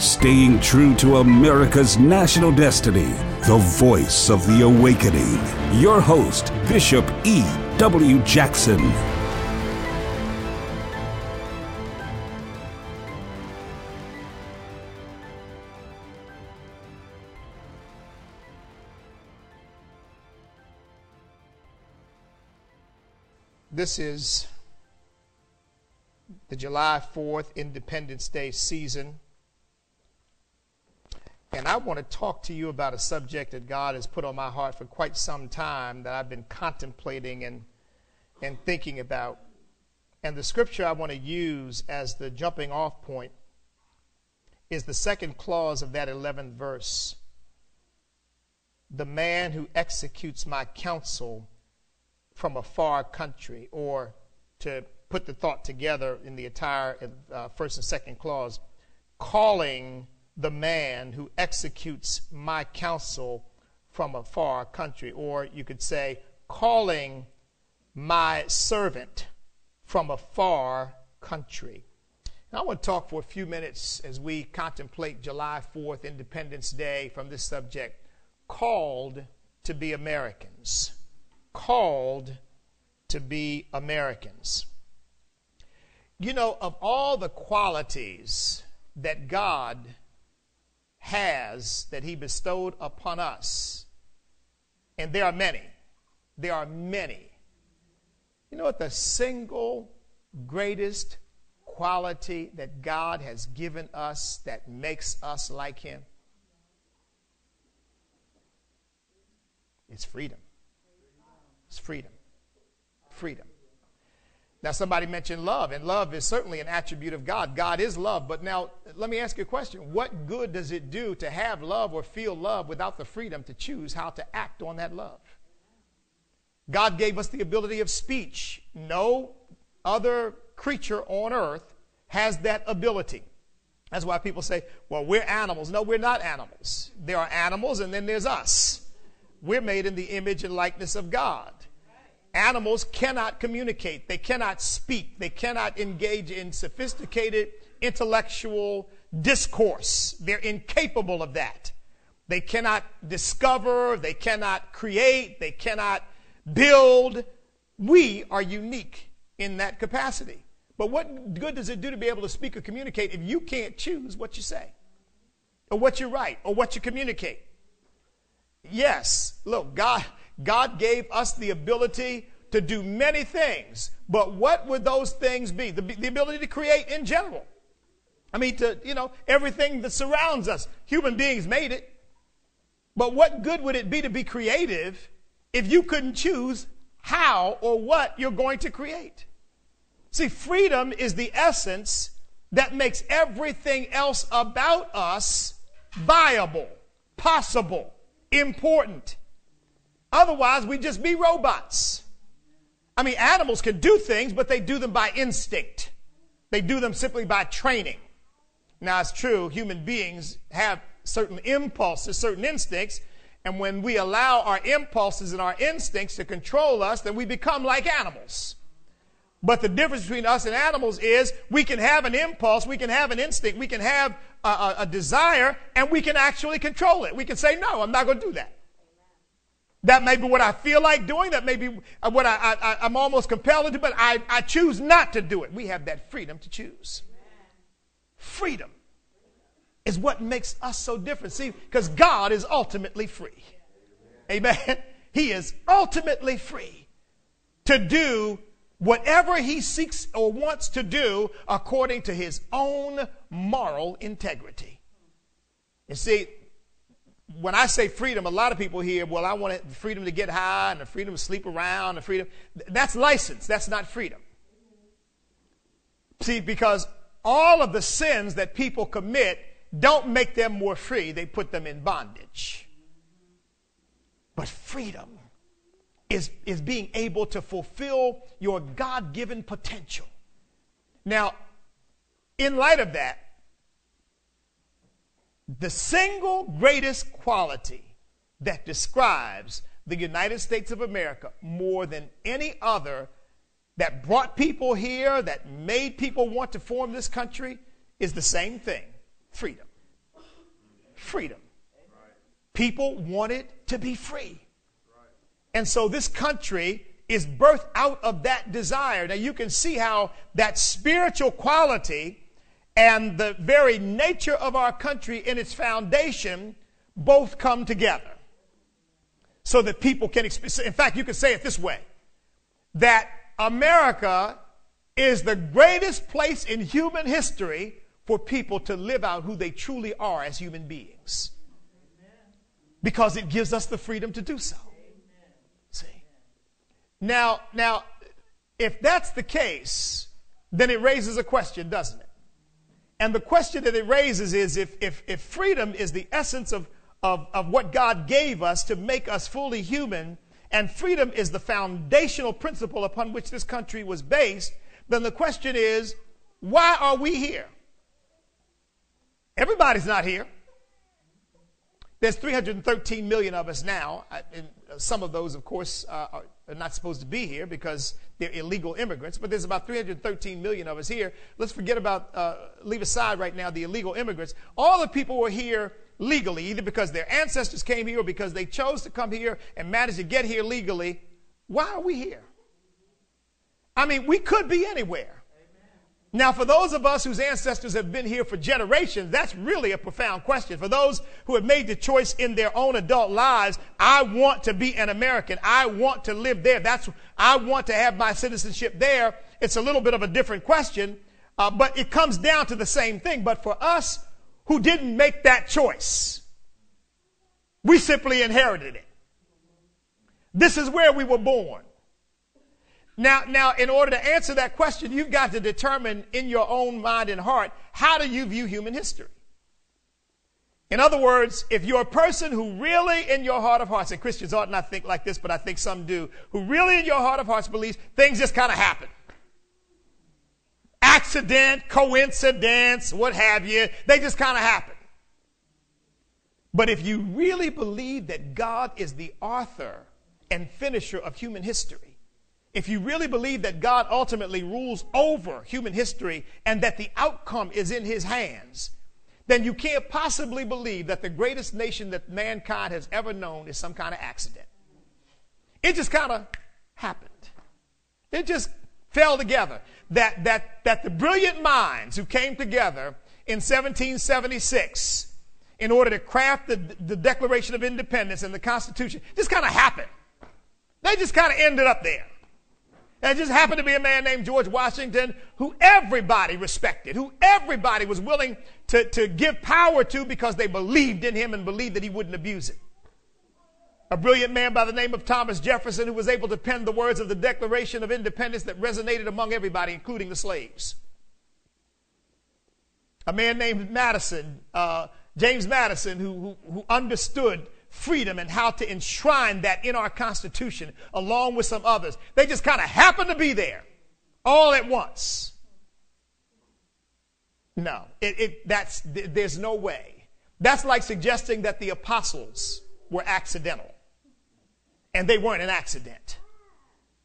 staying true to America's national destiny, the voice of the awakening. Your host, Bishop E. W. Jackson. This is the July 4th Independence Day season. And I want to talk to you about a subject that God has put on my heart for quite some time that I've been contemplating and, and thinking about. And the scripture I want to use as the jumping off point is the second clause of that 11th verse. The man who executes my counsel from a far country, or to put the thought together in the entire uh, first and second clause, calling the man who executes my counsel from a far country. Or you could say, calling my servant from a far country. Now, I want to talk for a few minutes as we contemplate July 4th, Independence Day, from this subject called to be Americans. Called to be Americans. You know, of all the qualities that God has that He bestowed upon us, and there are many, there are many. You know what the single greatest quality that God has given us that makes us like Him? It's freedom. It's freedom. Freedom. Now, somebody mentioned love, and love is certainly an attribute of God. God is love. But now, let me ask you a question. What good does it do to have love or feel love without the freedom to choose how to act on that love? God gave us the ability of speech. No other creature on earth has that ability. That's why people say, well, we're animals. No, we're not animals. There are animals, and then there's us. We're made in the image and likeness of God. Animals cannot communicate, they cannot speak, they cannot engage in sophisticated intellectual discourse. They're incapable of that. They cannot discover, they cannot create, they cannot build. We are unique in that capacity. But what good does it do to be able to speak or communicate if you can't choose what you say, or what you write, or what you communicate? Yes, look, God, God gave us the ability to do many things, but what would those things be? The, the ability to create in general. I mean, to, you know, everything that surrounds us. Human beings made it. But what good would it be to be creative if you couldn't choose how or what you're going to create? See, freedom is the essence that makes everything else about us viable, possible, important. Otherwise, we'd just be robots. I mean, animals can do things, but they do them by instinct. They do them simply by training. Now, it's true, human beings have certain impulses, certain instincts, and when we allow our impulses and our instincts to control us, then we become like animals. But the difference between us and animals is we can have an impulse, we can have an instinct, we can have a, a, a desire, and we can actually control it. We can say, no, I'm not going to do that. That may be what I feel like doing. That may be what I, am almost compelled to do, but I, I choose not to do it. We have that freedom to choose. Freedom is what makes us so different. See, because God is ultimately free. Amen. He is ultimately free to do whatever he seeks or wants to do according to his own moral integrity. You see, when I say freedom, a lot of people hear, well, I want the freedom to get high and the freedom to sleep around, the freedom. That's license. That's not freedom. See, because all of the sins that people commit don't make them more free, they put them in bondage. But freedom is, is being able to fulfill your God given potential. Now, in light of that, the single greatest quality that describes the United States of America more than any other that brought people here, that made people want to form this country, is the same thing freedom. freedom. People wanted to be free. And so this country is birthed out of that desire. Now you can see how that spiritual quality and the very nature of our country in its foundation both come together. So that people can, in fact, you could say it this way that America is the greatest place in human history for people to live out who they truly are as human beings. Because it gives us the freedom to do so. See? Now, now, if that's the case, then it raises a question, doesn't it? And the question that it raises is if, if, if freedom is the essence of, of, of what God gave us to make us fully human, and freedom is the foundational principle upon which this country was based, then the question is, why are we here? Everybody's not here. There's 313 million of us now. And some of those, of course, uh, are not supposed to be here because they're illegal immigrants. But there's about 313 million of us here. Let's forget about, uh, leave aside right now the illegal immigrants. All the people were here legally, either because their ancestors came here or because they chose to come here and managed to get here legally. Why are we here? I mean, we could be anywhere. Now, for those of us whose ancestors have been here for generations, that's really a profound question. For those who have made the choice in their own adult lives, I want to be an American. I want to live there. That's, I want to have my citizenship there. It's a little bit of a different question, uh, but it comes down to the same thing. But for us who didn't make that choice, we simply inherited it. This is where we were born. Now, now, in order to answer that question, you've got to determine in your own mind and heart how do you view human history. In other words, if you're a person who really in your heart of hearts, and Christians ought not think like this, but I think some do, who really in your heart of hearts believes things just kind of happen. Accident, coincidence, what have you, they just kind of happen. But if you really believe that God is the author and finisher of human history, if you really believe that God ultimately rules over human history and that the outcome is in his hands, then you can't possibly believe that the greatest nation that mankind has ever known is some kind of accident. It just kind of happened. It just fell together. That, that, that the brilliant minds who came together in 1776 in order to craft the, the Declaration of Independence and the Constitution just kind of happened. They just kind of ended up there. It just happened to be a man named George Washington who everybody respected, who everybody was willing to, to give power to because they believed in him and believed that he wouldn't abuse it. A brilliant man by the name of Thomas Jefferson who was able to pen the words of the Declaration of Independence that resonated among everybody, including the slaves. A man named Madison, uh, James Madison, who, who, who understood freedom and how to enshrine that in our Constitution along with some others. They just kind of happen to be there all at once. No, it, it, that's, there's no way. That's like suggesting that the apostles were accidental. And they weren't an accident.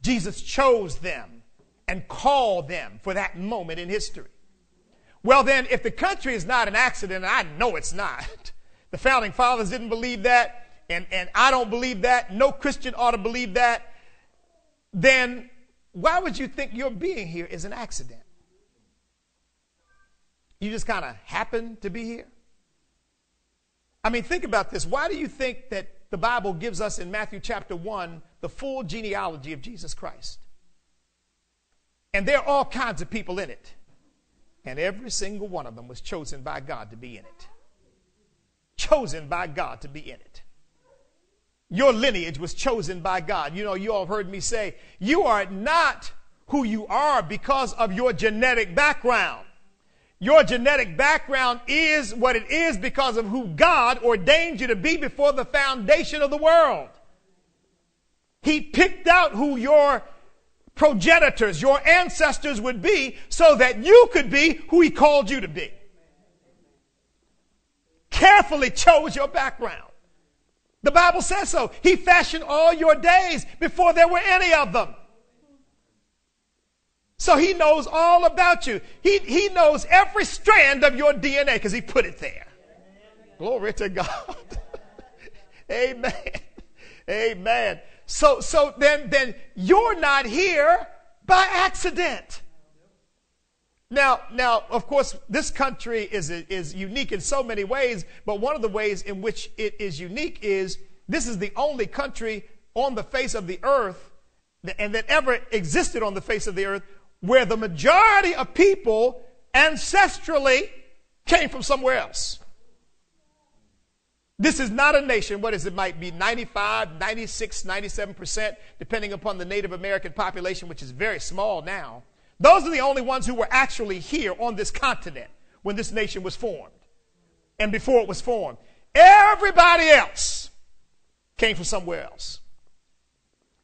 Jesus chose them and called them for that moment in history. Well, then, if the country is not an accident, and I know it's not, the founding fathers didn't believe that, and, and I don't believe that. No Christian ought to believe that. Then why would you think your being here is an accident? You just kind of happen to be here? I mean, think about this. Why do you think that the Bible gives us in Matthew chapter 1 the full genealogy of Jesus Christ? And there are all kinds of people in it. And every single one of them was chosen by God to be in it chosen by God to be in it. Your lineage was chosen by God. You know, you all have heard me say, you are not who you are because of your genetic background. Your genetic background is what it is because of who God ordained you to be before the foundation of the world. He picked out who your progenitors, your ancestors would be so that you could be who He called you to be carefully chose your background. The Bible says so. He fashioned all your days before there were any of them. So he knows all about you. He, he knows every strand of your DNA because he put it there. Glory to God. Amen. Amen. So, so then, then you're not here by accident. Now, now, of course, this country is, is unique in so many ways, but one of the ways in which it is unique is this is the only country on the face of the earth and that ever existed on the face of the earth where the majority of people ancestrally came from somewhere else. This is not a nation, what is it, might be 95, 96, 97%, depending upon the Native American population, which is very small now. Those are the only ones who were actually here on this continent when this nation was formed and before it was formed. Everybody else came from somewhere else.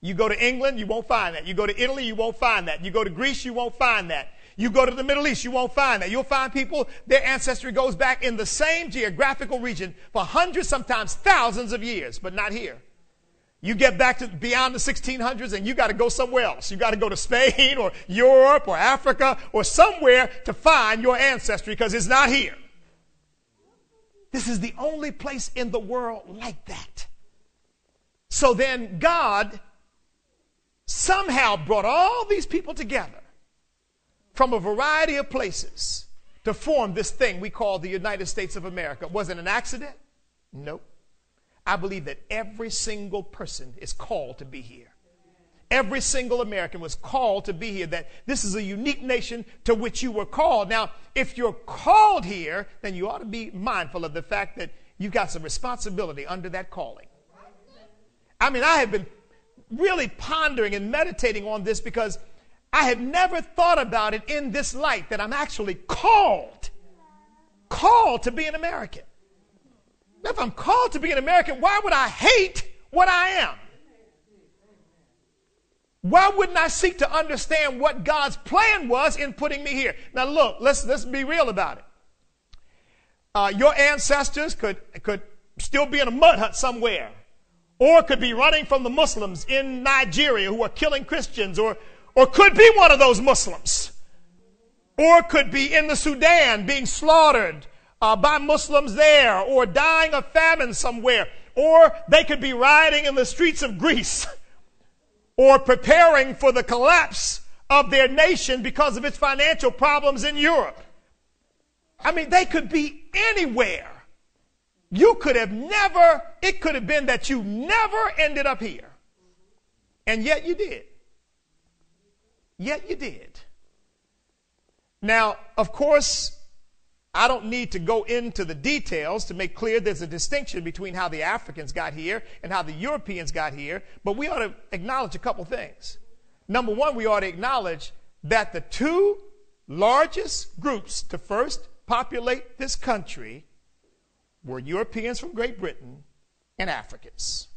You go to England, you won't find that. You go to Italy, you won't find that. You go to Greece, you won't find that. You go to the Middle East, you won't find that. You'll find people, their ancestry goes back in the same geographical region for hundreds, sometimes thousands of years, but not here. You get back to beyond the 1600s and you got to go somewhere else. You got to go to Spain or Europe or Africa or somewhere to find your ancestry because it's not here. This is the only place in the world like that. So then God somehow brought all these people together from a variety of places to form this thing we call the United States of America. Was it an accident? Nope. I believe that every single person is called to be here. Every single American was called to be here, that this is a unique nation to which you were called. Now, if you're called here, then you ought to be mindful of the fact that you've got some responsibility under that calling. I mean, I have been really pondering and meditating on this because I had never thought about it in this light that I'm actually called, called to be an American. If I'm called to be an American, why would I hate what I am? Why wouldn't I seek to understand what God's plan was in putting me here? Now, look, let's, let's be real about it. Uh, your ancestors could, could still be in a mud hut somewhere, or could be running from the Muslims in Nigeria who are killing Christians, or, or could be one of those Muslims, or could be in the Sudan being slaughtered uh, by Muslims there, or dying of famine somewhere, or they could be rioting in the streets of Greece, or preparing for the collapse of their nation because of its financial problems in Europe. I mean, they could be anywhere. You could have never, it could have been that you never ended up here. And yet you did. Yet you did. Now, of course, I don't need to go into the details to make clear there's a distinction between how the Africans got here and how the Europeans got here, but we ought to acknowledge a couple things. Number one, we ought to acknowledge that the two largest groups to first populate this country were Europeans from Great Britain and Africans.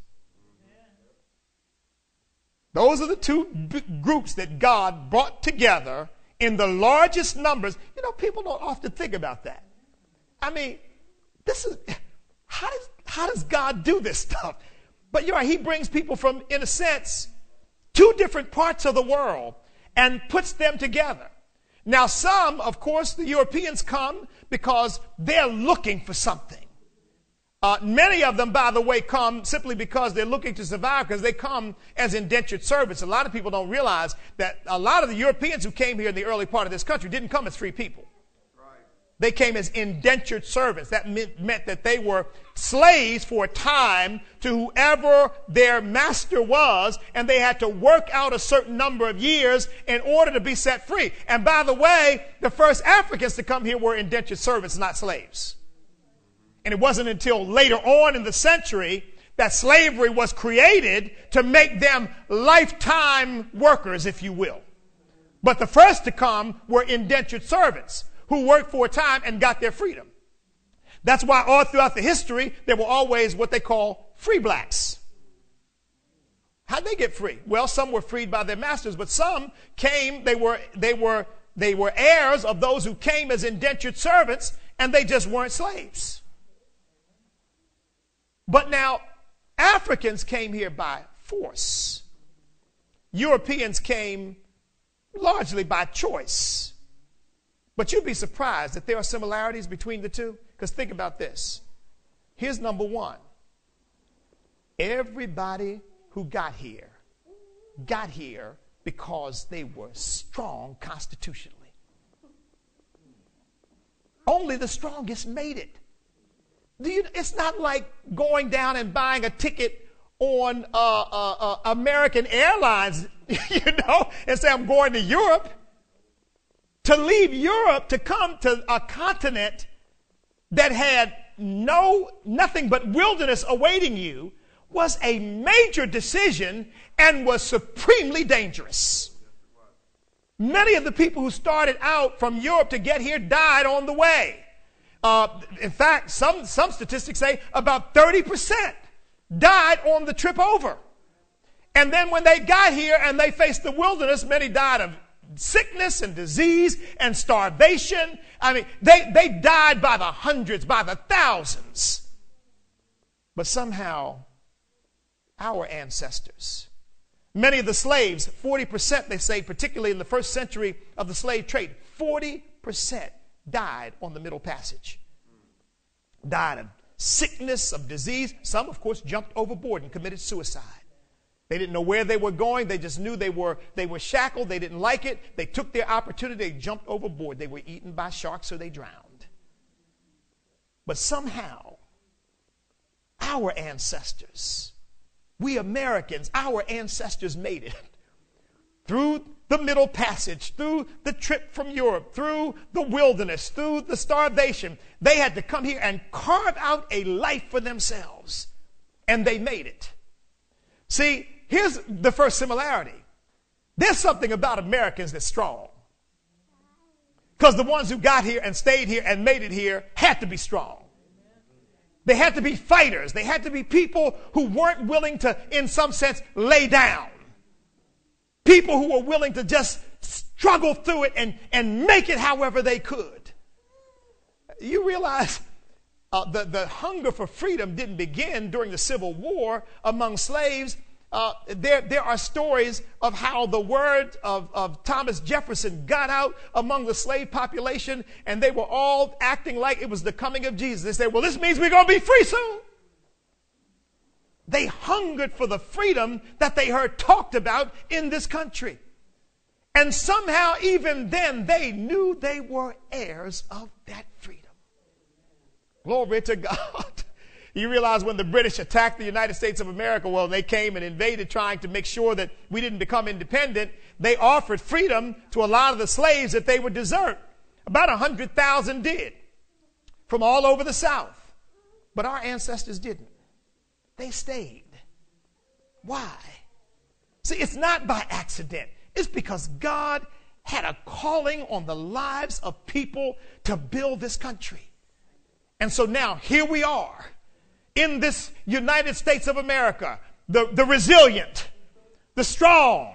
Those are the two b- groups that God brought together in the largest numbers. You know, people don't often think about that. I mean, this is how does how does God do this stuff? But you're right, he brings people from, in a sense, two different parts of the world and puts them together. Now, some, of course, the Europeans come because they're looking for something. Uh, many of them, by the way, come simply because they're looking to survive because they come as indentured servants. A lot of people don't realize that a lot of the Europeans who came here in the early part of this country didn't come as free people. They came as indentured servants. That meant, meant that they were slaves for a time to whoever their master was, and they had to work out a certain number of years in order to be set free. And by the way, the first Africans to come here were indentured servants, not slaves. And it wasn't until later on in the century that slavery was created to make them lifetime workers, if you will. But the first to come were indentured servants who worked for a time and got their freedom. That's why all throughout the history, there were always what they call free blacks. How'd they get free? Well, some were freed by their masters, but some came, they were, they were, they were heirs of those who came as indentured servants, and they just weren't slaves. But now, Africans came here by force. Europeans came largely by choice. But you'd be surprised that there are similarities between the two. Because think about this Here's number one everybody who got here got here because they were strong constitutionally. Only the strongest made it. You, it's not like going down and buying a ticket on uh, uh, uh, American Airlines, you know, and say, I'm going to Europe. To leave Europe to come to a continent that had no, nothing but wilderness awaiting you was a major decision and was supremely dangerous. Many of the people who started out from Europe to get here died on the way. Uh, in fact, some, some statistics say about 30% died on the trip over. And then when they got here and they faced the wilderness, many died of sickness and disease and starvation. I mean, they, they died by the hundreds, by the thousands. But somehow, our ancestors, many of the slaves, 40%, they say, particularly in the first century of the slave trade, 40% died on the Middle Passage. Died of sickness, of disease. Some, of course, jumped overboard and committed suicide. They didn't know where they were going. They just knew they were, they were shackled. They didn't like it. They took their opportunity. They jumped overboard. They were eaten by sharks, so they drowned. But somehow, our ancestors, we Americans, our ancestors made it through the Middle Passage, through the trip from Europe, through the wilderness, through the starvation. They had to come here and carve out a life for themselves. And they made it. See, here's the first similarity there's something about Americans that's strong. Because the ones who got here and stayed here and made it here had to be strong. They had to be fighters. They had to be people who weren't willing to, in some sense, lay down. People who were willing to just struggle through it and, and make it however they could. You realize uh, the, the hunger for freedom didn't begin during the Civil War among slaves. Uh, there, there are stories of how the word of, of Thomas Jefferson got out among the slave population, and they were all acting like it was the coming of Jesus. They said, Well, this means we're going to be free soon. They hungered for the freedom that they heard talked about in this country. And somehow, even then, they knew they were heirs of that freedom. Glory to God. You realize when the British attacked the United States of America, well, they came and invaded trying to make sure that we didn't become independent. They offered freedom to a lot of the slaves that they would desert. About 100,000 did from all over the South. But our ancestors didn't. They stayed. Why? See, it's not by accident. It's because God had a calling on the lives of people to build this country. And so now here we are in this United States of America, the, the resilient, the strong,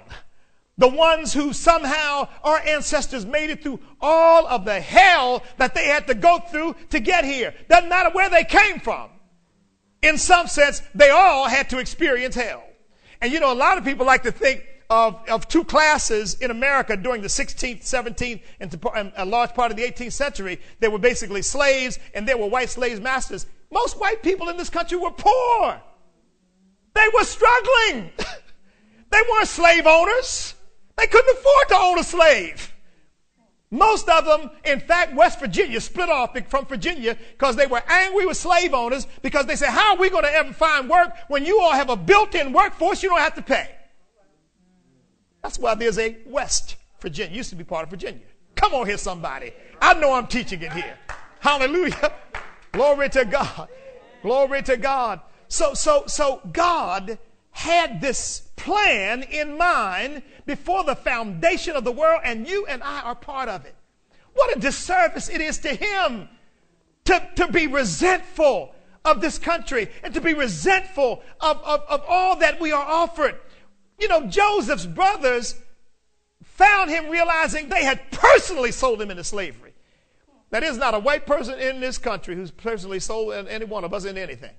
the ones who somehow our ancestors made it through all of the hell that they had to go through to get here. Doesn't matter where they came from in some sense, they all had to experience hell. And you know, a lot of people like to think of, of two classes in America during the 16th, 17th, and a large part of the 18th century. They were basically slaves, and there were white slaves masters. Most white people in this country were poor. They were struggling. they weren't slave owners. They couldn't afford to own a slave. Most of them, in fact, West Virginia split off from Virginia because they were angry with slave owners because they said, How are we going to ever find work when you all have a built in workforce you don't have to pay? That's why there's a West Virginia. Used to be part of Virginia. Come on here, somebody. I know I'm teaching it here. Hallelujah. Glory to God. Glory to God. So, so, so God had this plan in mind before the foundation of the world, and you and I are part of it. What a disservice it is to him to, to be resentful of this country and to be resentful of, of, of all that we are offered. You know, Joseph's brothers found him realizing they had personally sold him into slavery. That is not a white person in this country who's personally sold any one of us in anything.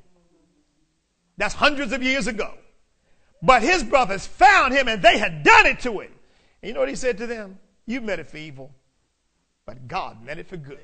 That's hundreds of years ago. But his brothers found him and they had done it to him. And you know what he said to them? You meant it for evil, but God meant it for good.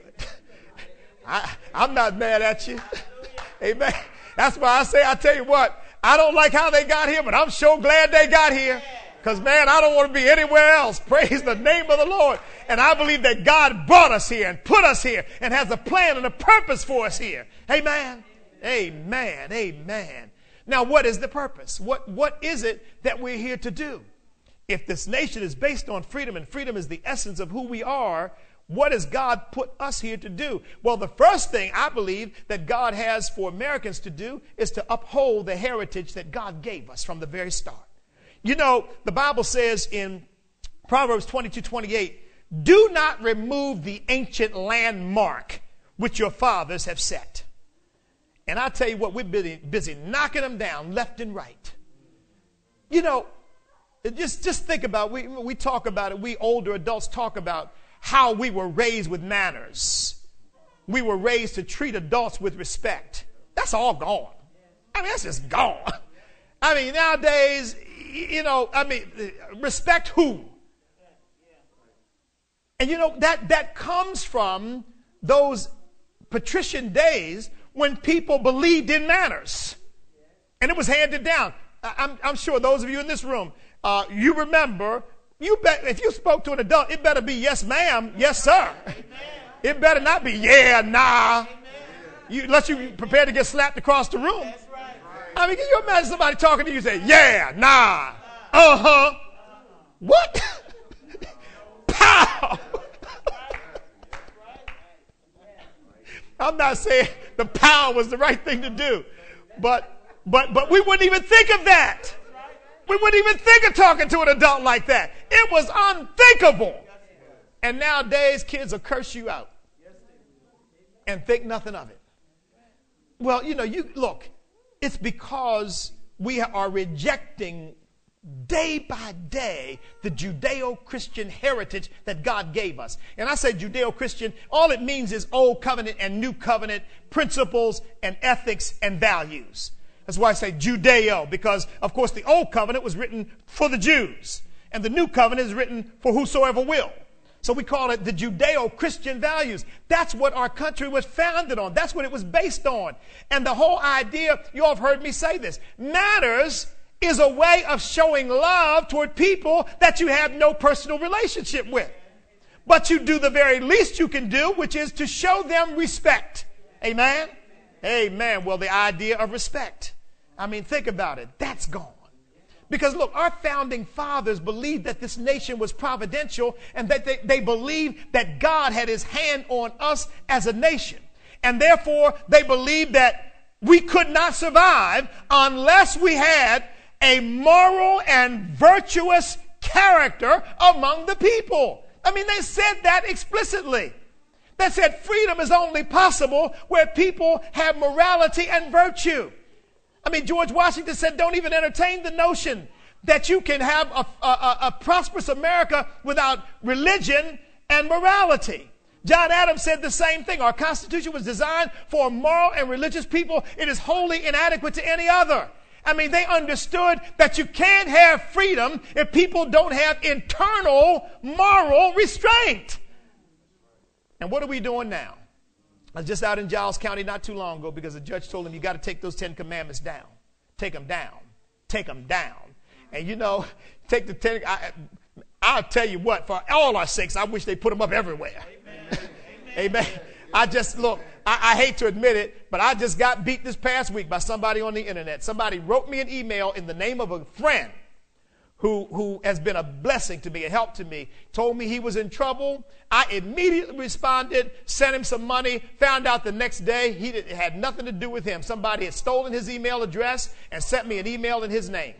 I, I'm not mad at you. Amen. That's why I say, I tell you what, I don't like how they got here, but I'm sure glad they got here. Because, man, I don't want to be anywhere else. Praise the name of the Lord. And I believe that God brought us here and put us here and has a plan and a purpose for us here. Amen. Amen. Amen. Now, what is the purpose? What, what is it that we're here to do? If this nation is based on freedom and freedom is the essence of who we are, what has God put us here to do? Well, the first thing I believe that God has for Americans to do is to uphold the heritage that God gave us from the very start. You know, the Bible says in Proverbs 22 28, do not remove the ancient landmark which your fathers have set. And I tell you what, we're busy, busy knocking them down left and right. You know, just, just think about we, we talk about it, we older adults talk about how we were raised with manners. We were raised to treat adults with respect. That's all gone. I mean, that's just gone. I mean, nowadays, you know, I mean, respect who? And you know, that, that comes from those patrician days when people believed in manners. And it was handed down. I'm, I'm sure those of you in this room, uh, you remember, you bet, if you spoke to an adult, it better be yes, ma'am, yes, sir. It better not be yeah, nah. You, unless you prepare to get slapped across the room. I mean, can you imagine somebody talking to you say, yeah, nah, uh huh. What? Pow! I'm not saying the power was the right thing to do, but but but we wouldn't even think of that. We wouldn't even think of talking to an adult like that. It was unthinkable. And nowadays, kids will curse you out and think nothing of it. Well, you know, you look, it's because we are rejecting day by day the Judeo Christian heritage that God gave us. And I say Judeo Christian, all it means is Old Covenant and New Covenant principles and ethics and values. That's why I say Judeo, because of course the Old Covenant was written for the Jews, and the New Covenant is written for whosoever will. So we call it the Judeo Christian values. That's what our country was founded on. That's what it was based on. And the whole idea, you all have heard me say this, matters is a way of showing love toward people that you have no personal relationship with. But you do the very least you can do, which is to show them respect. Amen? Amen. Well, the idea of respect. I mean, think about it. That's gone. Because look, our founding fathers believed that this nation was providential and that they, they believed that God had his hand on us as a nation. And therefore, they believed that we could not survive unless we had a moral and virtuous character among the people. I mean, they said that explicitly. They said freedom is only possible where people have morality and virtue. I mean, George Washington said, don't even entertain the notion that you can have a, a, a prosperous America without religion and morality. John Adams said the same thing. Our Constitution was designed for moral and religious people. It is wholly inadequate to any other. I mean, they understood that you can't have freedom if people don't have internal moral restraint. And what are we doing now? I was just out in Giles County not too long ago because the judge told him, you got to take those Ten Commandments down. Take them down. Take them down. And you know, take the Ten, I, I'll tell you what, for all our sakes, I wish they put them up everywhere. Amen. Amen. I just, look, I, I, hate to admit it, but I just got beat this past week by somebody on the internet. Somebody wrote me an email in the name of a friend who, who has been a blessing to me, a help to me, told me he was in trouble. I immediately responded, sent him some money, found out the next day he did, had nothing to do with him. Somebody had stolen his email address and sent me an email in his name.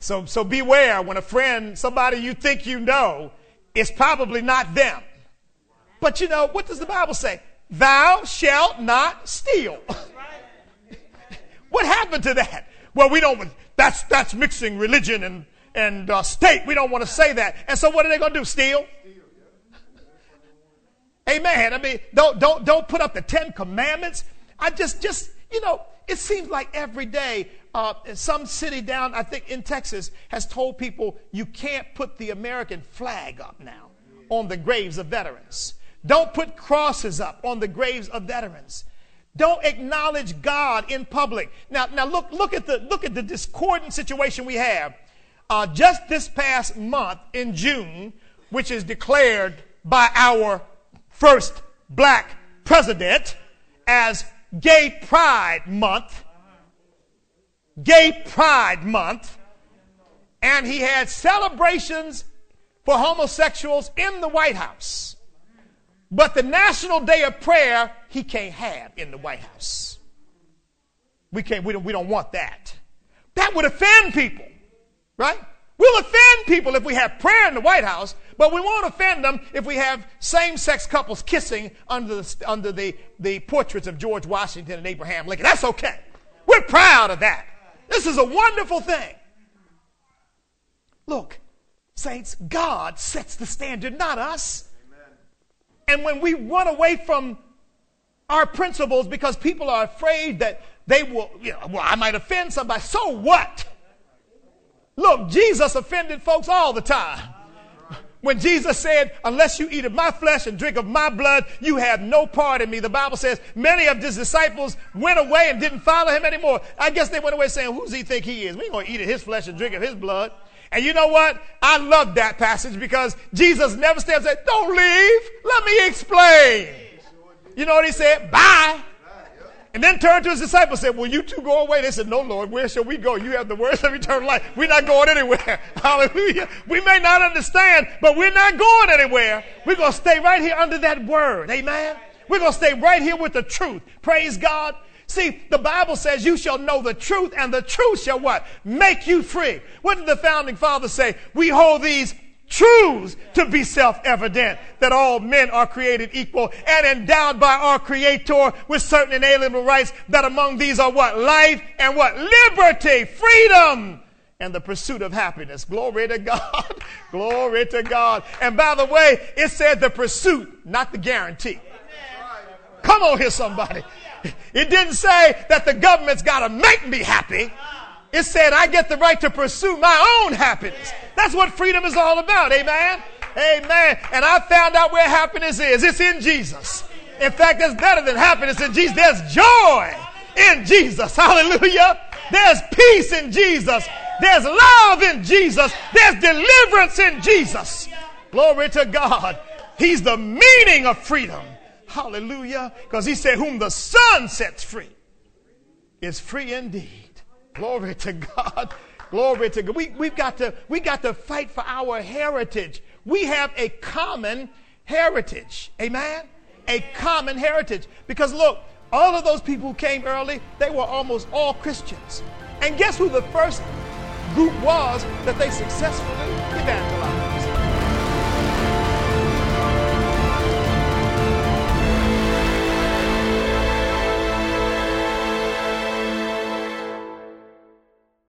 So, so beware when a friend, somebody you think you know, is probably not them. But you know, what does the Bible say? Thou shalt not steal. what happened to that? Well, we don't, that's, that's mixing religion and, and uh, state. We don't want to say that. And so what are they going to do? Steal? Amen. I mean, don't, don't, don't put up the Ten Commandments. I just, just, you know, it seems like every day, uh, some city down, I think in Texas, has told people you can't put the American flag up now on the graves of veterans. Don't put crosses up on the graves of veterans. Don't acknowledge God in public. Now, now look, look at the look at the discordant situation we have. Uh, just this past month in June, which is declared by our first black president as Gay Pride Month. Gay Pride Month. And he had celebrations for homosexuals in the White House. But the National Day of Prayer, he can't have in the White House. We, can't, we, don't, we don't want that. That would offend people, right? We'll offend people if we have prayer in the White House, but we won't offend them if we have same sex couples kissing under, the, under the, the portraits of George Washington and Abraham Lincoln. That's okay. We're proud of that. This is a wonderful thing. Look, saints, God sets the standard, not us. And when we run away from our principles because people are afraid that they will, you know, well, I might offend somebody, so what? Look, Jesus offended folks all the time. When Jesus said, Unless you eat of my flesh and drink of my blood, you have no part in me. The Bible says many of his disciples went away and didn't follow him anymore. I guess they went away saying, Who's he think he is? We ain't going to eat of his flesh and drink of his blood. And you know what? I love that passage because Jesus never stands and said, Don't leave. Let me explain. You know what he said? Bye. And then turned to his disciples and said, Will you too go away? They said, No, Lord, where shall we go? You have the words of eternal life. We're not going anywhere. Hallelujah. We may not understand, but we're not going anywhere. We're going to stay right here under that word. Amen. We're going to stay right here with the truth. Praise God. See, the Bible says you shall know the truth, and the truth shall what? Make you free. What did the founding fathers say? We hold these truths to be self-evident that all men are created equal and endowed by our creator with certain inalienable rights that among these are what? Life and what? Liberty freedom and the pursuit of happiness. Glory to god. Glory to god. And by the way it said the pursuit not the guarantee. Come on here somebody it didn't say that the government's got to make me happy it said I get the right to pursue my own happiness. That's what freedom is all about. Amen. Amen. And I found out where happiness is. It's in Jesus. In fact, there's better than happiness in Jesus. There's joy in Jesus. Hallelujah. There's peace in Jesus. There's love in Jesus. There's deliverance in Jesus. Glory to God. He's the meaning of freedom. Hallelujah. Because he said, Whom the Son sets free is free indeed. Glory to God. Glory to God. We, we've got to, we got to fight for our heritage. We have a common heritage. Amen? A common heritage. Because look, all of those people who came early, they were almost all Christians. And guess who the first group was that they successfully evangelized?